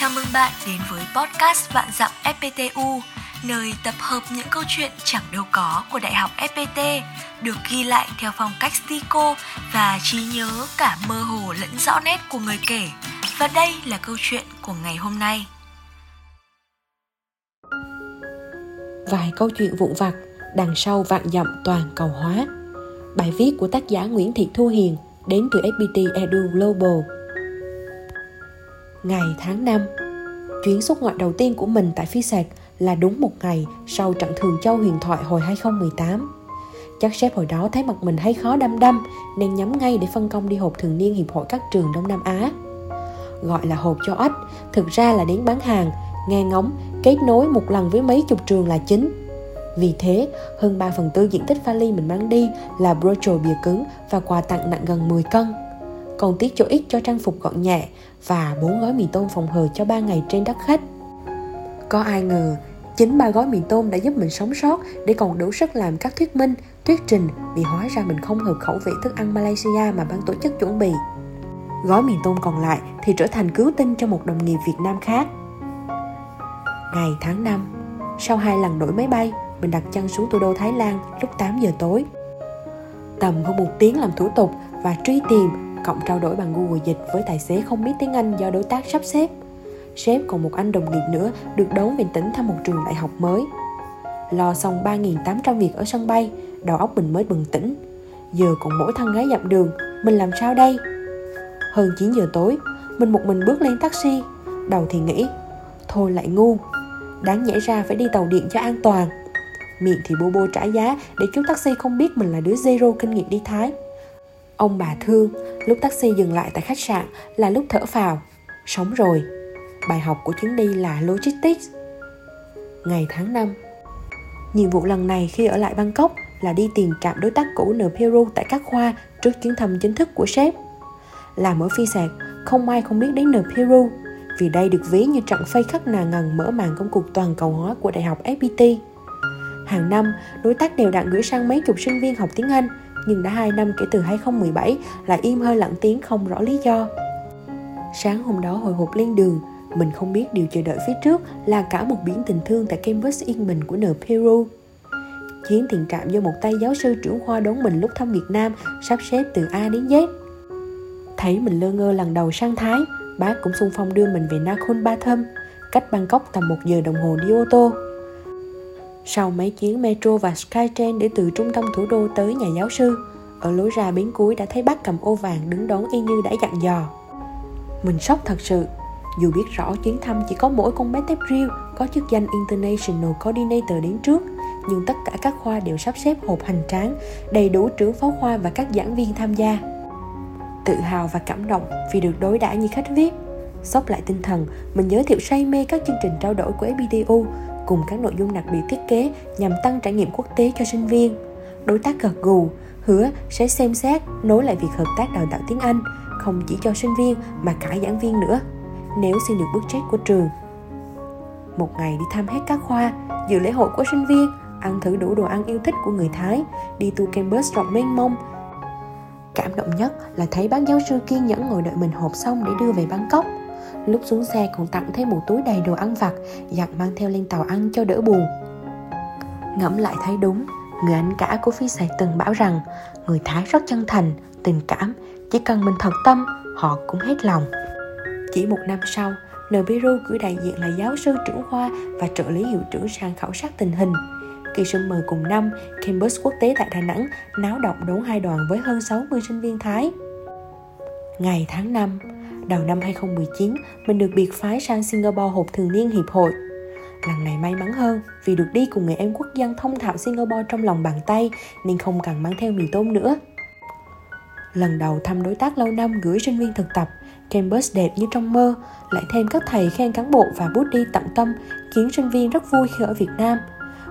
Chào mừng bạn đến với podcast Vạn Dặm FPTU, nơi tập hợp những câu chuyện chẳng đâu có của Đại học FPT, được ghi lại theo phong cách stico và trí nhớ cả mơ hồ lẫn rõ nét của người kể. Và đây là câu chuyện của ngày hôm nay. Vài câu chuyện vụn vặt, đằng sau vạn dặm toàn cầu hóa. Bài viết của tác giả Nguyễn Thị Thu Hiền đến từ FPT Edu Global ngày tháng năm Chuyến xuất ngoại đầu tiên của mình tại phi sạc là đúng một ngày sau trận Thường Châu huyền thoại hồi 2018. Chắc sếp hồi đó thấy mặt mình hay khó đăm đăm nên nhắm ngay để phân công đi hộp thường niên Hiệp hội các trường Đông Nam Á. Gọi là hộp cho ếch, thực ra là đến bán hàng, nghe ngóng, kết nối một lần với mấy chục trường là chính. Vì thế, hơn 3 phần tư diện tích vali mình mang đi là brochure bìa cứng và quà tặng nặng gần 10 cân còn tiết chỗ ít cho trang phục gọn nhẹ và bốn gói mì tôm phòng hờ cho ba ngày trên đất khách. Có ai ngờ, chính ba gói mì tôm đã giúp mình sống sót để còn đủ sức làm các thuyết minh, thuyết trình vì hóa ra mình không hợp khẩu vị thức ăn Malaysia mà ban tổ chức chuẩn bị. Gói mì tôm còn lại thì trở thành cứu tinh cho một đồng nghiệp Việt Nam khác. Ngày tháng 5, sau hai lần đổi máy bay, mình đặt chân xuống thủ đô Thái Lan lúc 8 giờ tối. Tầm hơn một tiếng làm thủ tục và truy tìm cộng trao đổi bằng Google Dịch với tài xế không biết tiếng Anh do đối tác sắp xếp. Sếp còn một anh đồng nghiệp nữa được đón về tỉnh thăm một trường đại học mới. Lo xong 3.800 việc ở sân bay, đầu óc mình mới bừng tỉnh. Giờ còn mỗi thằng gái dặm đường, mình làm sao đây? Hơn 9 giờ tối, mình một mình bước lên taxi. Đầu thì nghĩ, thôi lại ngu. Đáng nhẽ ra phải đi tàu điện cho an toàn. Miệng thì bô bô trả giá để chú taxi không biết mình là đứa zero kinh nghiệm đi Thái. Ông bà thương, lúc taxi dừng lại tại khách sạn là lúc thở phào. Sống rồi. Bài học của chuyến đi là logistics. Ngày tháng 5 Nhiệm vụ lần này khi ở lại Bangkok là đi tìm trạm đối tác cũ N Peru tại các khoa trước chuyến thăm chính thức của sếp. Làm ở phi sạc, không ai không biết đến N Peru vì đây được ví như trận phây khắc nà ngần mở màn công cuộc toàn cầu hóa của Đại học FPT. Hàng năm, đối tác đều đặn gửi sang mấy chục sinh viên học tiếng Anh nhưng đã 2 năm kể từ 2017 lại im hơi lặng tiếng không rõ lý do. Sáng hôm đó hồi hộp lên đường, mình không biết điều chờ đợi phía trước là cả một biển tình thương tại campus yên bình của N Peru. Chuyến tiền trạm do một tay giáo sư trưởng khoa đón mình lúc thăm Việt Nam sắp xếp từ A đến Z. Thấy mình lơ ngơ lần đầu sang Thái, bác cũng xung phong đưa mình về Nakhon Batham, cách Bangkok tầm một giờ đồng hồ đi ô tô. Sau mấy chuyến metro và Skytrain để từ trung tâm thủ đô tới nhà giáo sư, ở lối ra bến cuối đã thấy bác cầm ô vàng đứng đón y như đã dặn dò. Mình sốc thật sự, dù biết rõ chuyến thăm chỉ có mỗi con bé tép riêu có chức danh International Coordinator đến trước, nhưng tất cả các khoa đều sắp xếp hộp hành tráng, đầy đủ trưởng phó khoa và các giảng viên tham gia. Tự hào và cảm động vì được đối đãi như khách VIP. Sốc lại tinh thần, mình giới thiệu say mê các chương trình trao đổi của FPTU cùng các nội dung đặc biệt thiết kế nhằm tăng trải nghiệm quốc tế cho sinh viên. Đối tác gật gù, hứa sẽ xem xét nối lại việc hợp tác đào tạo tiếng Anh không chỉ cho sinh viên mà cả giảng viên nữa nếu xin được bước check của trường. Một ngày đi thăm hết các khoa, dự lễ hội của sinh viên, ăn thử đủ đồ ăn yêu thích của người Thái, đi tour campus rộng mênh mông. Cảm động nhất là thấy bác giáo sư kiên nhẫn ngồi đợi mình hộp xong để đưa về Bangkok – Lúc xuống xe còn tặng thêm một túi đầy đồ ăn vặt Dặn mang theo lên tàu ăn cho đỡ buồn Ngẫm lại thấy đúng Người anh cả của phi Sài từng bảo rằng Người Thái rất chân thành, tình cảm Chỉ cần mình thật tâm, họ cũng hết lòng Chỉ một năm sau Nibiru cử đại diện là giáo sư trưởng khoa và trợ lý hiệu trưởng sang khảo sát tình hình. Kỳ sinh mời cùng năm, campus quốc tế tại Đà Nẵng náo động đấu hai đoàn với hơn 60 sinh viên Thái. Ngày tháng 5, Đầu năm 2019, mình được biệt phái sang Singapore hộp thường niên hiệp hội. Lần này may mắn hơn vì được đi cùng người em quốc dân thông thạo Singapore trong lòng bàn tay nên không cần mang theo mì tôm nữa. Lần đầu thăm đối tác lâu năm gửi sinh viên thực tập, campus đẹp như trong mơ, lại thêm các thầy khen cán bộ và bút đi tận tâm khiến sinh viên rất vui khi ở Việt Nam.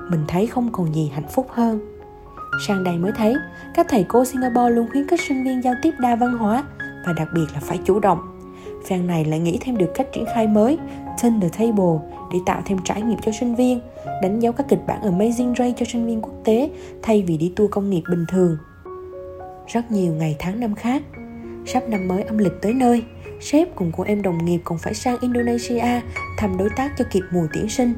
Mình thấy không còn gì hạnh phúc hơn. Sang đây mới thấy, các thầy cô Singapore luôn khuyến khích sinh viên giao tiếp đa văn hóa và đặc biệt là phải chủ động Phan này lại nghĩ thêm được cách triển khai mới Turn the Table để tạo thêm trải nghiệm cho sinh viên, đánh dấu các kịch bản Amazing Ray cho sinh viên quốc tế thay vì đi tour công nghiệp bình thường. Rất nhiều ngày tháng năm khác, sắp năm mới âm lịch tới nơi, sếp cùng cô em đồng nghiệp còn phải sang Indonesia thăm đối tác cho kịp mùa tuyển sinh.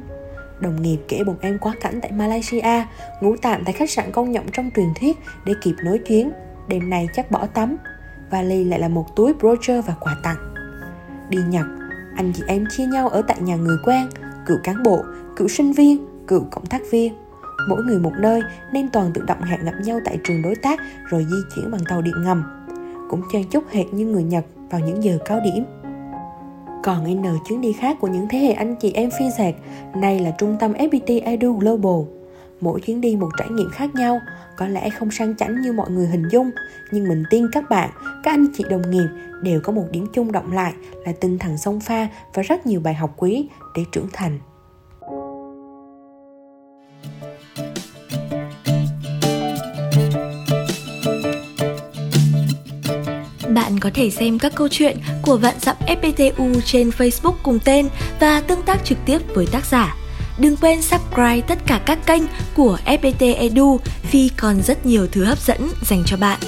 Đồng nghiệp kể bọn em quá cảnh tại Malaysia, ngủ tạm tại khách sạn công nhộng trong truyền thuyết để kịp nối chuyến. Đêm nay chắc bỏ tắm. Vali lại là một túi brochure và quà tặng. Đi Nhật, anh chị em chia nhau ở tại nhà người quen, cựu cán bộ, cựu sinh viên, cựu cộng tác viên. Mỗi người một nơi nên toàn tự động hẹn gặp nhau tại trường đối tác rồi di chuyển bằng tàu điện ngầm. Cũng chen chúc hệt như người Nhật vào những giờ cao điểm. Còn N chuyến đi khác của những thế hệ anh chị em phi sạc, nay là trung tâm FPT Edu Global. Mỗi chuyến đi một trải nghiệm khác nhau, có lẽ không sang chảnh như mọi người hình dung, nhưng mình tin các bạn, các anh chị đồng nghiệp đều có một điểm chung động lại là tinh thần song pha và rất nhiều bài học quý để trưởng thành. Bạn có thể xem các câu chuyện của Vạn Dặm FPTU trên Facebook cùng tên và tương tác trực tiếp với tác giả. Đừng quên subscribe tất cả các kênh của FPT Edu vì còn rất nhiều thứ hấp dẫn dành cho bạn.